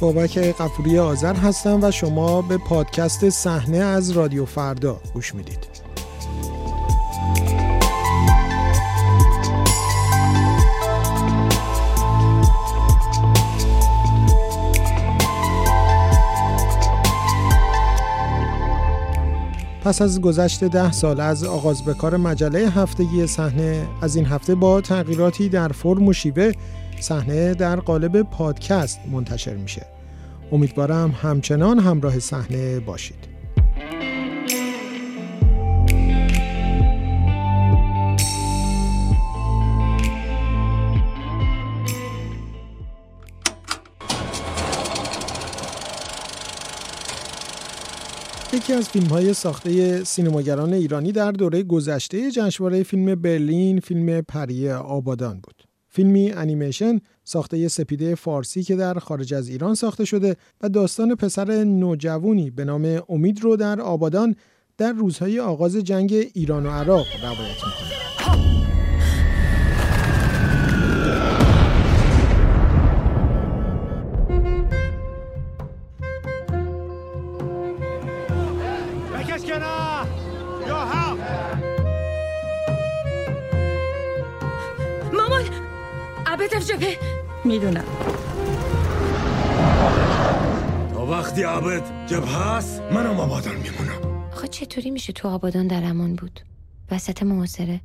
بابک قفوری آذر هستم و شما به پادکست صحنه از رادیو فردا گوش می‌دید. پس از گذشت ده سال از آغاز به کار مجله هفتگی صحنه از این هفته با تغییراتی در فرم و شیوه صحنه در قالب پادکست منتشر میشه امیدوارم همچنان همراه صحنه باشید یکی از فیلم های ساخته سینماگران ایرانی در دوره گذشته جشنواره فیلم برلین فیلم پری آبادان بود. فیلمی انیمیشن ساخته سپیده فارسی که در خارج از ایران ساخته شده و داستان پسر نوجوونی به نام امید رو در آبادان در روزهای آغاز جنگ ایران و عراق روایت می‌کنه. می‌دونم. تا وقتی عبد جبه هست منم آبادان میمونم. آخه چطوری میشه تو آبادان در امان بود؟ وسط محاصره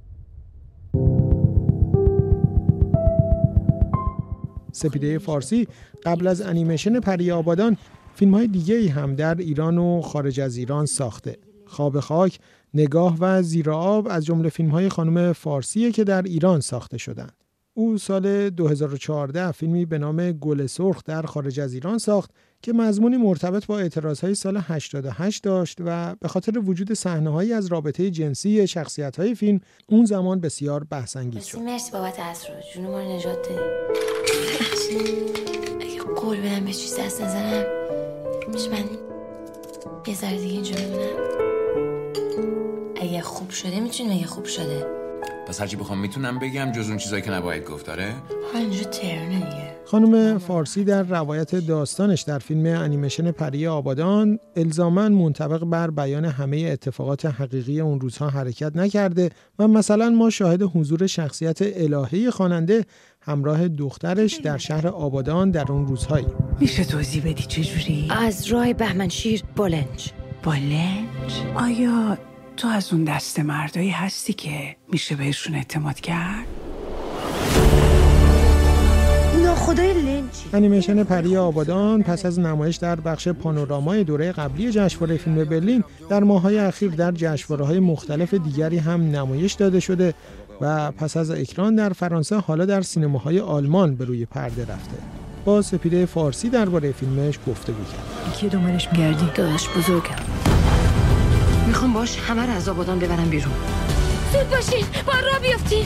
سپیده فارسی قبل از انیمیشن پری آبادان فیلم های دیگه ای هم در ایران و خارج از ایران ساخته. خواب خاک، نگاه و زیر آب از جمله فیلم های خانم فارسیه که در ایران ساخته شدند. او سال 2014 فیلمی به نام گل سرخ در خارج از ایران ساخت که مضمونی مرتبط با اعتراضهای سال 88 داشت و به خاطر وجود صحنه‌هایی از رابطه جنسی شخصیت‌های فیلم اون زمان بسیار بحث‌انگیز شد. مرسی بابت اصر جون ما نجات دادی. اگه قول بدم به چیز دست نزنم میشه من یه ذره دیگه اینجا بمونم اگه خوب شده می‌تونی اگه خوب شده پس هرچی بخوام می‌تونم بگم جز اون چیزایی که نباید گفت داره خانم فارسی در روایت داستانش در فیلم انیمیشن پری آبادان الزاما منطبق بر بیان همه اتفاقات حقیقی اون روزها حرکت نکرده و مثلا ما شاهد حضور شخصیت الهی خواننده همراه دخترش در شهر آبادان در اون روزهایی میشه توضیح بدی چجوری؟ از راه بهمنشیر بالنج بالنج؟ آیا تو از اون دست مردایی هستی که میشه بهشون اعتماد کرد؟ ناخدای لنچی انیمیشن پری آبادان پس از نمایش در بخش پانورامای دوره قبلی جشنواره فیلم برلین در ماههای اخیر در جشنواره های مختلف دیگری هم نمایش داده شده و پس از اکران در فرانسه حالا در سینماهای آلمان به روی پرده رفته با سپیده فارسی درباره فیلمش گفته کرد. کی دنبالش میگردی؟ داداش بزرگم می‌خوام باش همه رو از آبادان ببرم بیرون. زود باشین با را بیافتین.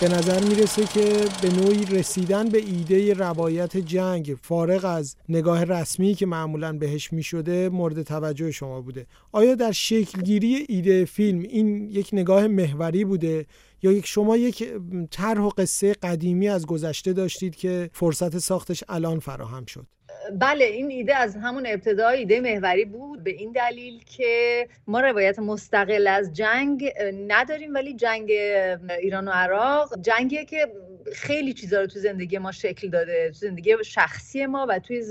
به نظر می‌رسه که به نوعی رسیدن به ایده روایت جنگ فارغ از نگاه رسمی که معمولا بهش می‌شده مورد توجه شما بوده. آیا در شکلگیری ایده فیلم این یک نگاه محوری بوده یا یک شما یک طرح و قصه قدیمی از گذشته داشتید که فرصت ساختش الان فراهم شد؟ بله این ایده از همون ابتدا ایده محوری بود به این دلیل که ما روایت مستقل از جنگ نداریم ولی جنگ ایران و عراق جنگیه که خیلی چیزا رو تو زندگی ما شکل داده تو زندگی شخصی ما و توی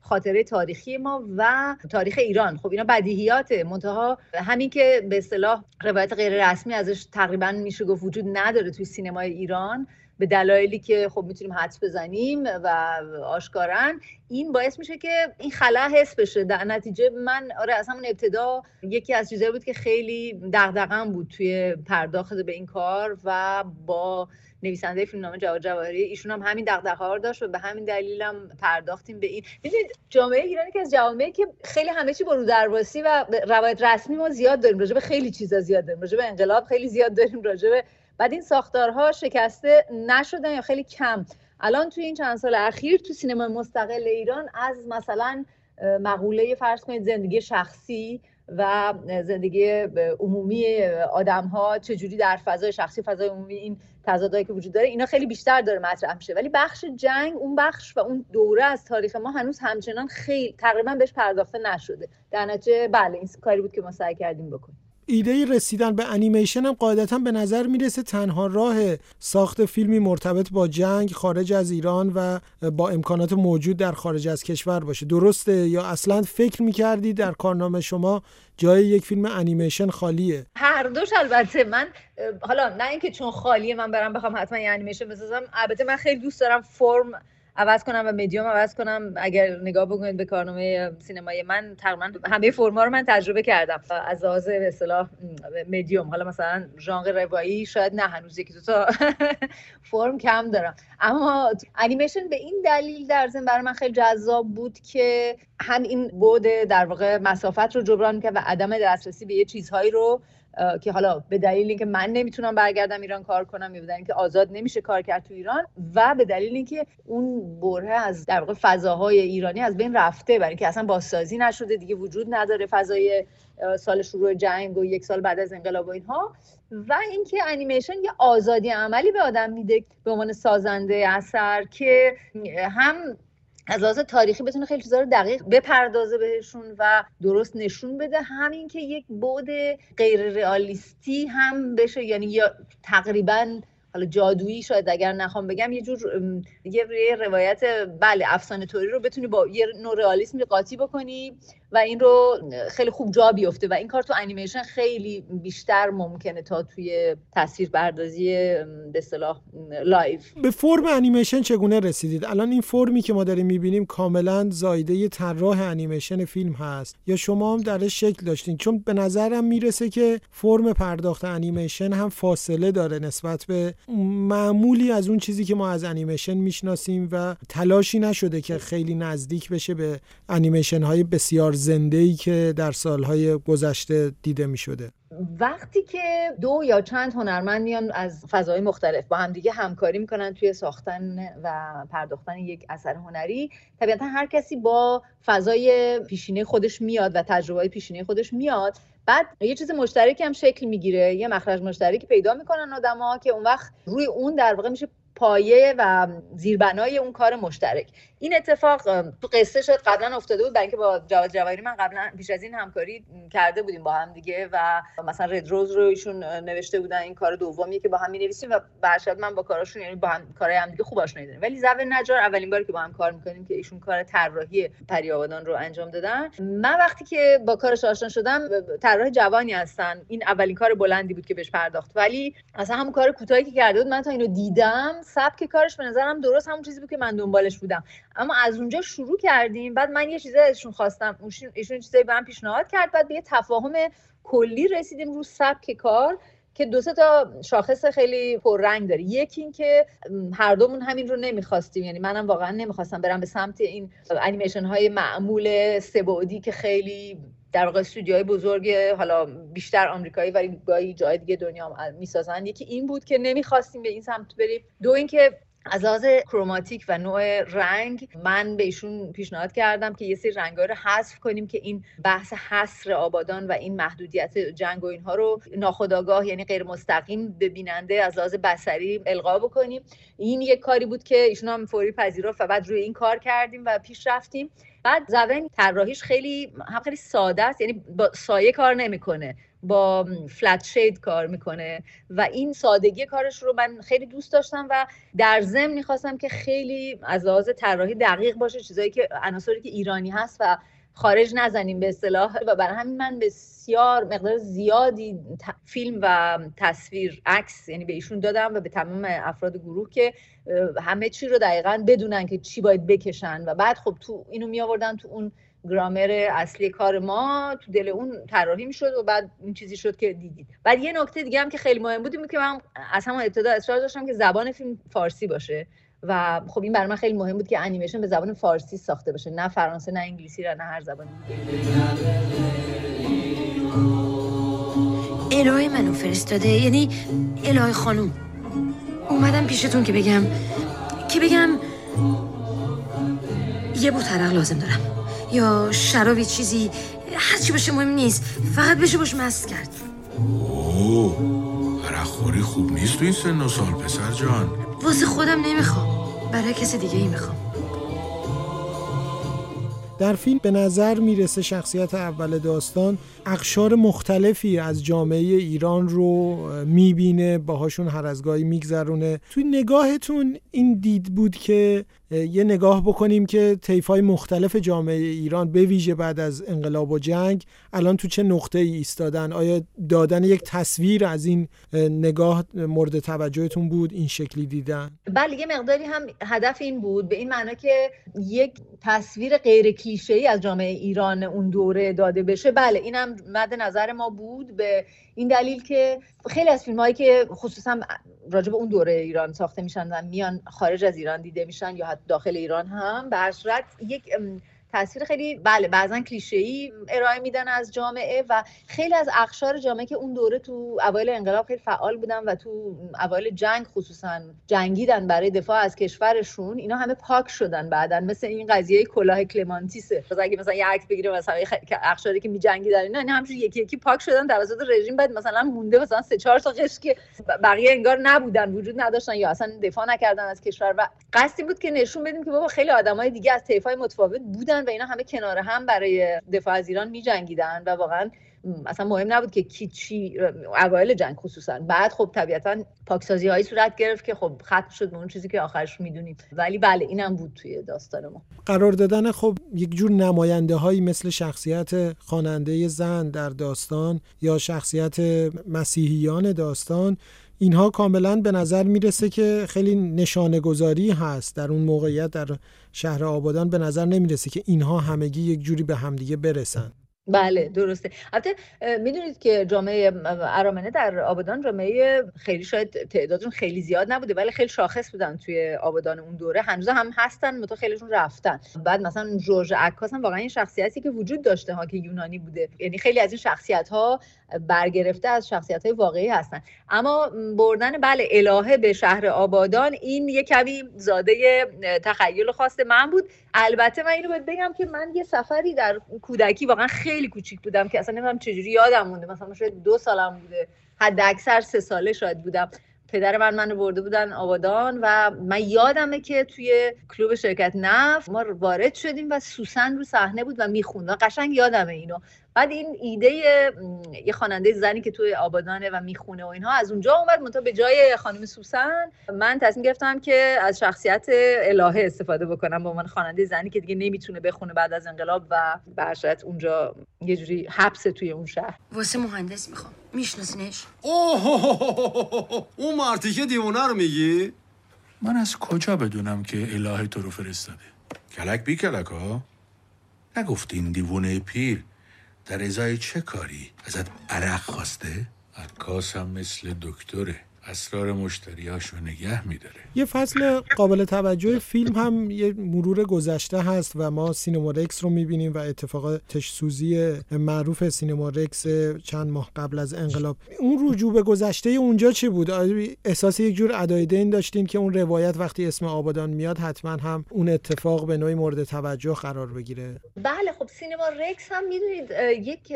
خاطره تاریخی ما و تاریخ ایران. خب اینا بدیهیات منتها همین که به اصطلاح روایت غیر رسمی ازش تقریبا میشه گفت وجود نداره توی سینمای ایران. به دلایلی که خب می‌تونیم حدس بزنیم و آشکارن این باعث میشه که این خلا حس بشه. در نتیجه من آره از همون ابتدا یکی از چیزایی بود که خیلی دغدغه‌ام بود توی پرداخت به این کار و با نویسنده فیلمنامه جواد جواهری ایشون هم همین دغدغه رو داشت و به همین دلیلم پرداختیم به این. ببینید جامعه ایرانی که از جامعه که خیلی همه چی برو درواسی و روایت رسمی ما زیاد داریم راجع به خیلی چیزا زیاد داریم راجع به انقلاب خیلی زیاد داریم راجع به بعد این ساختارها شکسته نشدن یا خیلی کم. الان توی این چند سال اخیر تو سینما مستقل ایران از مثلا مقوله فرض کنید زندگی شخصی و زندگی عمومی آدم ها چجوری در فضای شخصی فضای عمومی این تضادهایی که وجود داره اینا خیلی بیشتر داره مطرح میشه. ولی بخش جنگ اون بخش و اون دوره از تاریخ ما هنوز همچنان خیلی تقریبا بهش پرداخته نشده. در نتیجه بله این کاری بود که ما سعی کردیم بکنیم. ایده رسیدن به انیمیشن هم قاعدتا به نظر می‌رسه تنها راه ساخت فیلمی مرتبط با جنگ خارج از ایران و با امکانات موجود در خارج از کشور باشه. درسته؟ یا اصلا فکر می‌کردی در کارنامه شما جای یک فیلم انیمیشن خالیه؟ هر دوش البته من حالا نه اینکه چون خالیه من برم بخوام حتما یه انیمیشن بسازم البته من خیلی دوست دارم فرم عوض کنم و مدیوم عوض کنم. اگر نگاه بکنید به کارنامه سینمایی من تقریبا همه فرما رو من تجربه کردم. از لحاظ به اصطلاح مدیوم حالا مثلا ژانر روایی شاید نه هنوز یکی دو تا فرم کم دارم. اما انیمیشن به این دلیل در ضمن برای من خیلی جذاب بود که هم این بود در واقع مسافت رو جبران کرد و عدم دسترسی به یه چیزهایی رو که حالا به دلیل اینکه من نمی‌تونم برگردم ایران کار کنم یا به اینکه آزاد نمیشه کار کرد تو ایران و به دلیل اینکه اون بره از در واقع فضاهای ایرانی از بین رفته برای اینکه اصلا بازسازی نشده دیگه وجود نداره فضای سال شروع جنگ و یک سال بعد از انقلاب و اینها. و اینکه انیمیشن یه آزادی عملی به آدم میده به عنوان سازنده اثر که هم از لحاظ تاریخی بتونه خیلی چیزا رو دقیق بپردازه بهشون و درست نشون بده. همین که یک بود غیر رئالیستی هم بشه یعنی یا تقریبا حالا جادویی شاید اگر نخوام بگم یه جور یه روایت بله افسانه طوری رو بتونی با یه نوع رئالیسم قاطی بکنی. و این رو خیلی خوب جا بیفته و این کار تو انیمیشن خیلی بیشتر ممکنه تا توی تصویر برداری به اصطلاح live به فرم انیمیشن چگونه رسیدید؟ الان این فرمی که ما داریم می‌بینیم کاملا زایده طراح انیمیشن فیلم هست. یا شما هم درش شکل داشتین؟ چون به نظرم می‌رسه که فرم پرداخت انیمیشن هم فاصله داره نسبت به معمولی از اون چیزی که ما از انیمیشن می‌شناسیم و تلاشی نشده که خیلی نزدیک بشه به انیمیشن های بسیار زنده ای که در سالهای گذشته دیده می شده وقتی که دو یا چند هنرمند میان از فضای مختلف با همدیگه همکاری می‌کنن توی ساختن و پرداختن یک اثر هنری طبیعتا هر کسی با فضای پیشینه خودش میاد و تجربه پیشینه خودش میاد. بعد یه چیز مشترکی هم شکل می‌گیره یه مخرج مشترکی پیدا می‌کنن آدما که اون وقت روی اون در واقع میشه پایه و زیربنای اون کار مشترک. این اتفاق تو قصه شد قبلا افتاده بود اینکه با جواد جواهری من قبلا پیش از این همکاری کرده بودیم با هم دیگه و مثلا رد روز رو ایشون نوشته بودن این کار دومیه که با هم نویسیم و برشاد من با کاراشون یعنی با هم کارهای هم دیگه خوب آشنایی داریم. ولی زو نجار اولین باری که با هم کار می‌کنیم که ایشون کار طراحی پریابادان رو انجام دادن. من وقتی که با کارش آشنا شدم طراح جوانی هستن. این اولین کار بلندی بود که بهش پرداخت. ولی اصلا همون کار کوتاهی که کرده بود من تا اینو دیدم سبک کارش به نظرم درست همون چیزی بود که من دنبالش بودم. اما از اونجا شروع کردیم. بعد من یه چیزی ازشون خواستم ایشون چیزایی به من پیشنهاد کرد. بعد به یه تفاهم کلی رسیدیم رو سبک کار که دو تا شاخص خیلی پررنگ داره. یکی این که هر دومون همین رو نمی‌خواستیم. یعنی منم واقعا نمی‌خواستم برم به سمت این انیمیشن های معمول سبودی که خیلی در واقع استودیوهای بزرگ حالا بیشتر آمریکایی ولی گاهی جای دیگه دنیا می‌سازن. یکی این بود که نمی‌خواستیم به این سمت بریم. دو اینکه از لحاظ کروماتیک و نوع رنگ من به ایشون پیشنهاد کردم که یه سری رنگ رو حذف کنیم که این بحث حصر آبادان و این محدودیت جنگ و اینها رو ناخداگاه یعنی غیر مستقیم به بیننده از لحاظ بصری القا بکنیم. این یک کاری بود که ایشون هم فوری پذیرفت و بعد روی این کار کردیم و پیش رفتیم. بعد زبان طراحیش خیلی هم خیلی ساده است یعنی با سایه کار نمی‌کنه. با فلت شید کار می‌کنه و این سادگی کارش رو من خیلی دوست داشتم و در ضمن می‌خواستم که خیلی از لحاظ طراحی دقیق باشه چیزایی که عناصری که ایرانی هست و خارج نزنیم به اصطلاح و برای همین من بسیار مقدار زیادی فیلم و تصویر عکس یعنی به ایشون دادم و به تمام افراد گروه که همه چی رو دقیقا بدونن که چی باید بکشن و بعد خب تو اینو می آوردن تو اون گرامر اصلی کار ما تو دل اون طراحی می‌شد و بعد این چیزی شد که دیدید. بعد یه نکته دیگه هم که خیلی مهم بود که من از همون ابتدا اصرار داشتم که زبان فیلم فارسی باشه و خب این برای من خیلی مهم بود که انیمیشن به زبان فارسی ساخته باشه نه فرانسه نه انگلیسی نه هر زبان الهه منو فرستاده یعنی الهه خانوم. اومدم پیشتون که بگم که بگم یه بوترق لازم دارم. یا شرابی چیزی هرچی باشه مهم نیست فقط بشه باش مست کرد. اوه خوری خوب نیست تو این سن و سال پسر جان. واسه خودم نمی‌خوام برای کسی دیگه ای می‌خوام. در فیلم به نظر می‌رسه شخصیت اول داستان اقشار مختلفی از جامعه ایران رو می‌بینه باهاشون هر از گاهی میگذرونه. توی نگاهتون این دید بود که یه نگاه بکنیم که های مختلف جامعه ایران به ویژه بعد از انقلاب و جنگ الان تو چه نقطه ای ایستادن؟ آیا دادن یک تصویر از این نگاه مورد توجهتون بود؟ این شکلی دیدن؟ بله یه مقداری هم هدف این بود. به این معنا که یک تصویر غیر کلیشه ای از جامعه ایران اون دوره داده بشه. بله اینم مد نظر ما بود. به این دلیل که خیلی از فیلم هایی که خصوصا راجع به اون دوره ایران ساخته میشن و میان خارج از ایران دیده میشن یا حتی داخل ایران هم به یک تصویر خیلی بله بعضا کلیشه ای ارائه میدن از جامعه و خیلی از اقشار جامعه که اون دوره تو اوایل انقلاب خیلی فعال بودن و تو اوایل جنگ خصوصا جنگیدن برای دفاع از کشورشون اینا همه پاک شدن بعدا. مثل این قضیه کلاه کلمانتیسه اگه مثلا یه عکس بگیره مثلا اقشاری که میجنگیدن اینا اینا همش یکی یکی پاک شدن توسط رژیم. بعد مثلا مونده مثلا سه چهار تا قش که بقیه انگار نبودن وجود نداشتن یا اصلا دفاع نکردن از کشور. و قصدی بود که نشون بدیم که بابا خیلی آدمای دیگه از طیفای متفاوت بودن و اینا همه کنار هم برای دفاع از ایران می جنگیدن و واقعا اصلا مهم نبود که کی چی اوایل جنگ خصوصا. بعد خب طبیعتا پاکسازی هایی صورت گرفت که خب ختم شد به اون چیزی که آخرش می‌دونیم. ولی بله اینم بود توی داستان ما. قرار دادن خب یک جور نماینده هایی مثل شخصیت خواننده زن در داستان یا شخصیت مسیحیان داستان اینها کاملا به نظر می‌رسه که خیلی نشانه گذاری هست. در اون موقعیت در شهر آبادان به نظر نمی‌رسه که اینها همگی یک جوری به همدیگه برسن. بله درسته. البته می‌دونید که جامعه ارامنه در آبادان جامعه خیلی شاید تعدادشون خیلی زیاد نبوده ولی خیلی شاخص بودن توی آبادان اون دوره. هنوز هم هستن متو خیلیشون رفتن. بعد مثلا جورج عکاس هم واقعا این شخصیتی که وجود داشته ها که یونانی بوده. یعنی خیلی از این شخصیت ها برگرفته از شخصیت های واقعی هستن. اما بردن بله الهه به شهر آبادان این یه کمی زاده تخیل خاص من بود. البته من اینو بگم که من یه سفری در کودکی واقعا خیلی کوچیک بودم که اصلا نمی‌دونم چجوری یادم مونده. مثلا شاید دو سالم بوده. حد اکثر سه ساله شاید بودم. پدر من منو برده بودن آبادان و من یادمه که توی کلوب شرکت نفت ما وارد شدیم و سوسن رو صحنه بود و می‌خوند. قشنگ یادمه اینو. بعد این ایده یه خواننده زنی که توی آبادانه و می‌خونه و اینها از اونجا اومد منتها به جای خانم سوسن من تصمیم گرفتم که از شخصیت الهه استفاده بکنم به عنوان خواننده زنی که دیگه نمی‌تونه بخونه بعد از انقلاب و به اونجا یه جوری حبس توی اون شهر. واسه مهندس می‌خوام. میشناسینش؟ اوه اون مارتیکه دیوونه رو میگی؟ من از کجا بدونم که الهه تو رو فرستاده؟ کلک بی کلک ها نگفتین دیوونه پیر در ازای چه کاری؟ ازت عرق خواسته؟ عکاس هم مثل دکتره اسرار مشتریاشو نگه میداره. یه فصل قابل توجه فیلم هم یه مرور گذشته هست و ما سینما رکس رو می‌بینیم و اتفاقاتش سوزی معروف سینما رکس چند ماه قبل از انقلاب. اون رجوع به گذشته اونجا چی بود؟ احساس یک جور ادای دین داشتین که اون روایت وقتی اسم آبادان میاد حتما هم اون اتفاق به نوعی مورد توجه قرار بگیره. بله خب سینما رکس هم می‌دونید یک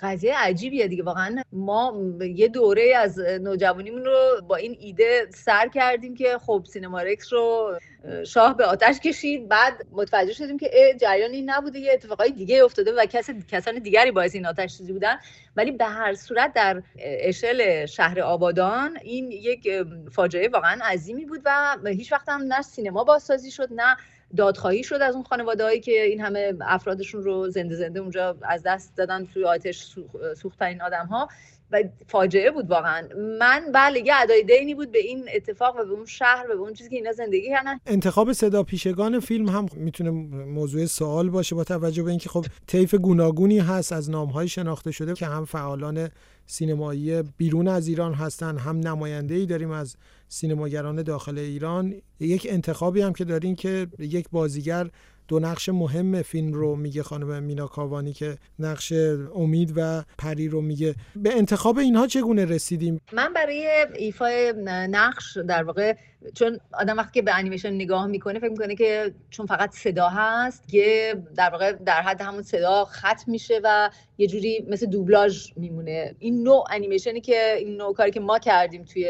قضیه عجیبیه دیگه واقعا ما یه دوره از نوجوانیمون رو با این ایده سر کردیم که خب سینما رکس رو شاه به آتش کشید. بعد متوجه شدیم که جریان این نبوده یه اتفاقای دیگه افتاده و کس کسان دیگری باعث این آتش سوزی بودن. ولی به هر صورت در اشل شهر آبادان این یک فاجعه واقعا عظیمی بود و هیچ وقت هم نه سینما بازسازی شد نه دادخواهی شد از اون خانواده که این همه افرادشون رو زنده زنده اونجا از دست دادن توی آتش سوختن این آدم ها و فاجعه بود واقعا. من بله یه ادای دینی بود به این اتفاق و به اون شهر و به اون چیزی که اینا زندگی کردن. انتخاب صدا پیشگان فیلم هم می‌تونه موضوع سوال باشه با توجه به اینکه خب طیف گوناگونی هست از نامهای شناخته شده که هم فعالان سینمایی بیرون از ایران هستن. هم نماینده ای داریم از سینماگران داخل ایران. یک انتخابی هم که دارین که یک بازیگر دو نقش مهم فیلم رو میگه خانم مینا کاوانی که نقش امید و پری رو میگه. به انتخاب اینها چگونه رسیدیم؟ من برای ایفای نقش در واقع چون آدم وقتی که به انیمیشن نگاه می‌کنه فکر می‌کنه که چون فقط صدا هست یه در واقع در حد همون صدا ختم میشه و یه جوری مثل دوبلاژ میمونه. این نوع انیمیشنی که این نوع کاری که ما کردیم توی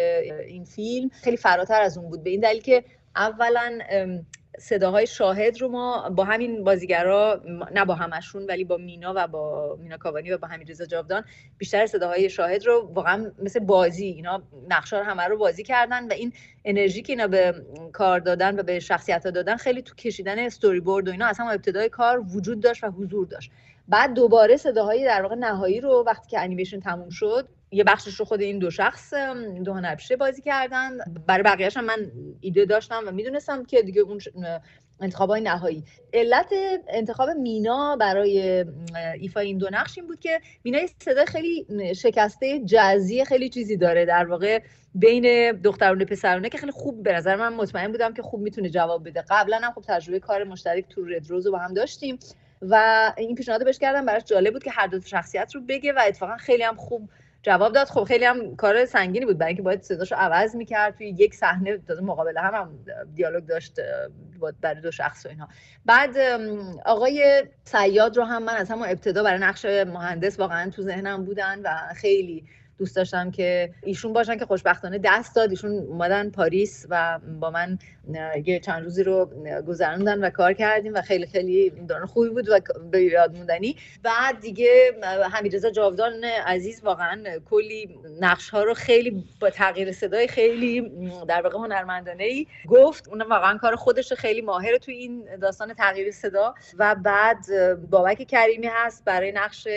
این فیلم خیلی فراتر از اون بود. به این دلیل که اولا صداهای شاهد رو ما با همین بازیگرا نه با همشون ولی با مینا و با مینا کاوانی و با همین رضا جاودان بیشتر صداهای شاهد رو واقعا مثل بازی اینا نقشا همه رو بازی کردن و این انرژی که اینا به کار دادن و به شخصیت ها دادن خیلی تو کشیدن استوری بورد و اینا اصلا ابتدای کار وجود داشت و حضور داشت. بعد دوباره صداهای در واقع نهایی رو وقتی که انیمیشن تموم شد یه بخشش رو خود این دو شخص دو هنرپیشه بازی کردن. برای بقیهش هم من ایده داشتم و می‌دونستم که دیگه اون انتخاب های نهایی. علت انتخاب مینا برای ایفای این دو نقش این بود که مینا صدا خیلی شکسته جزی خیلی چیزی داره در واقع بین دخترونه پسرونه که خیلی خوب به نظر من مطمئن بودم که خوب می‌تونه جواب بده. قبلا هم خب تجربه کار مشترک تو رد روز رو با هم داشتیم و این پیشنهاد بهش کردم. براش جالب بود که هر دو شخصیت رو بگه و اتفاقا خیلی هم خوب جواب داد. خب خیلی هم کار سنگینی بود برای اینکه باید صداشو عوض می‌کرد. توی یک صحنه تازه مقابله هم, هم دیالوگ داشت برای دو شخص و اینها بعد آقای سیاد رو هم من از همون ابتدا برای نقش مهندس واقعا تو ذهنم بودن و خیلی دوست داشتم که ایشون باشن که خوشبختانه دست داد. ایشون اومدن پاریس و با من یه چند روزی رو گذروندن و کار کردیم و خیلی خیلی دوران خوبی بود و به یاد موندنی. بعد دیگه حمیدرضا جاودان عزیز واقعا کلی نقش ها رو خیلی با تغییر صدای خیلی در واقع هنرمندانه ای گفت. اون واقعا کار خودش خیلی ماهر تو این داستان تغییر صدا. و بعد بابک کریمی هست برای نقش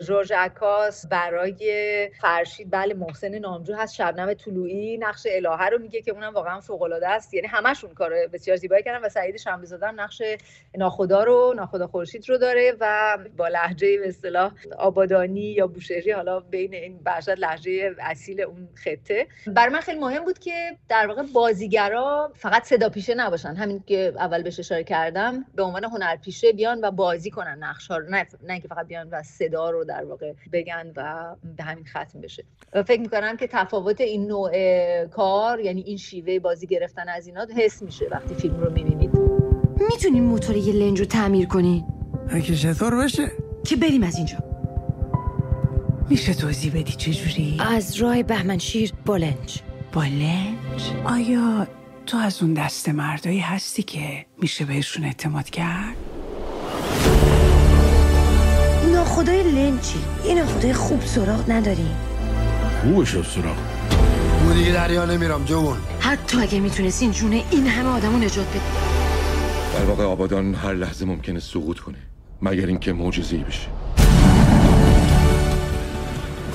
جورج عکاس برای فرشید بله محسن نامجو هست شبنم طلوعی نقش الهه رو میگه که اونم واقعا فوق العاده است. یعنی همش همشون کار بسیار زیبایی کردن و سعید شنبه نقش ناخدا رو ناخدا خورشید رو داره و با لحجه به اصطلاح آبادانی یا بوشهری حالا بین این برشت لحجه اصیل اون خطه. بر من خیلی مهم بود که در واقع بازیگرا فقط صدا پیشه نباشن. همین که اول بهش اشاره کردم به عنوان هنرپیشه بیان و بازی کنن نقش رو. نه نه اینکه فقط بیان و صدا رو در واقع بگن و به همین ختم بشه. فکر می‌کنم که تفاوت این نوع کار یعنی این شیوه بازی گرفتن از اینا حس میشه وقتی فیلم رو می‌بینید. می‌تونیم موتور یه لنج رو تعمیر کنی؟ اگه چطور بشه؟ که بریم از اینجا. میشه توضیح بدی چجوری؟ از راه بهمنشیر با لنج. با لنج؟ آیا تو از اون دست مردایی هستی که میشه بهشون اعتماد کرد؟ ناخدای لنچی یه ناخدای خوب سراغ نداری خوبش سراغ. اون دیگه دریا نمیرم جوون. حتی اگه می‌تونستین جونه این همه آدمو نجات بدی در واقع آبادان هر لحظه ممکنه سقوط کنه مگر اینکه معجزه‌ای بشه.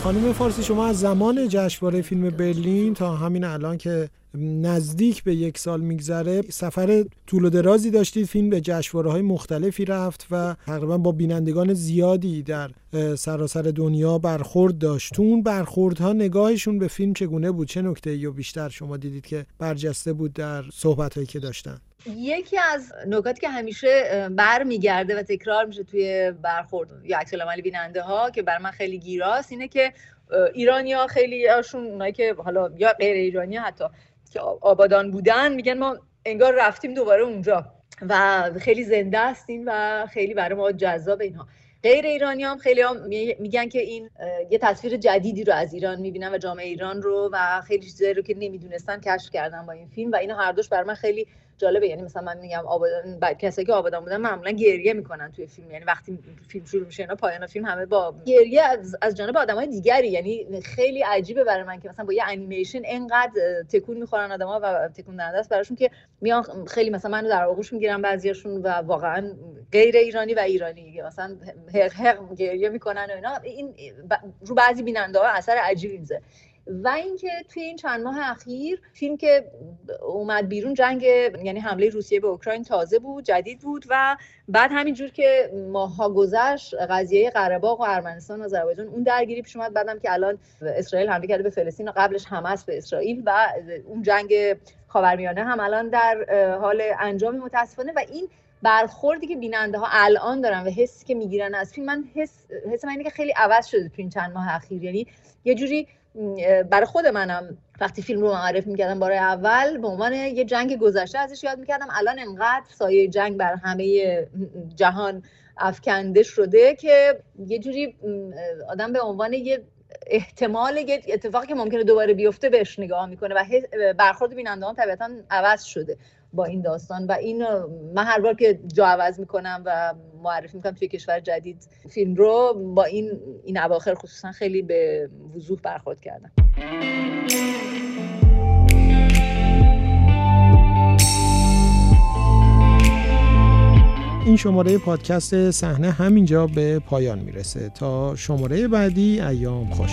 خانم فارسی شما از زمان جشنواره فیلم برلین تا همین الان که نزدیک به یک سال میگذره سفر طول و درازی داشتید فیلم به جشنواره های مختلفی رفت و تقریبا با بینندگان زیادی در سراسر دنیا برخورد داشت. تو اون برخوردها نگاهشون به فیلم چگونه بود؟ چه نکته یا بیشتر شما دیدید که برجسته بود در صحبت هایی که داشتن؟ یکی از نکاتی که همیشه برمیگرده و تکرار میشه توی برخورد یا عکس العمل بیننده ها که بر من خیلی گیراست اینه که ایرانیا خیلی هاشون اونایی که حالا یا غیر ایرانی حتی که آبادان بودن میگن ما انگار رفتیم دوباره اونجا و خیلی زنده هستیم و خیلی برای ما جذاب اینها. غیر ایرانی هم خیلی هم میگن که این یه تصویر جدیدی رو از ایران می‌بینن و جامعه ایران رو و خیلی چیزایی رو که نمی‌دونستن کشف کردن با این فیلم و اینا هر دوش بر من خیلی جالبه یعنی مثلا من میگم آبادان کسایی که آبادان بودن معمولا گریه می‌کنن توی فیلم. یعنی وقتی فیلم شروع میشه اینا پایان فیلم همه با گریه از, از جانب آدمای دیگری. یعنی خیلی عجیبه برای من که مثلا با یه انیمیشن انقدر تکون می‌خورن آدما و تکون دهنده است براشون که میان خیلی مثلا منو در آغوش می‌گیرن بعضیاشون و واقعا غیر ایرانی و ایرانی. مثلا هق هق گریه می‌کنن و اینا. این رو بعضی بیننده ها اثر عجیبی می‌ذاره. و اینکه توی این چند ماه اخیر فیلم که اومد بیرون جنگ یعنی حمله روسیه به اوکراین تازه بود جدید بود و بعد همینجور که ماها گذشت قضیه قره و ارمنستان و آذربایجان اون درگیری پیش اومد. بعدم که الان اسرائیل حمله کرده به فلسطین و قبلش حماس به اسرائیل و اون جنگ خاورمیانه هم الان در حال انجام متاسفانه. و این برخوردی که بیننده ها الان دارن و حسی که می‌گیرن از فیلم من حس حس من اینه که خیلی عوض شده تو این چند ماه اخیر. یعنی یه جوری برای خود منم وقتی فیلم رو معرفی می‌کردم برای اول به عنوان یه جنگ گذشته ازش یاد می‌کردم. الان انقدر سایه جنگ بر همه جهان افکنده شده که یه جوری آدم به عنوان یه احتمال یه اتفاقی که ممکنه دوباره بیفته بهش نگاه می‌کنه و برخورد بیننده طبیعتا عوض شده. با این داستان و این من هر بار که جا عوض می‌کنم و معرفی می‌کنم توی کشور جدید فیلم رو با این این اواخر خصوصا خیلی به وضوح برخورد کردم. این شماره پادکست صحنه همینجا به پایان می‌رسه. تا شماره بعدی ایام خوش.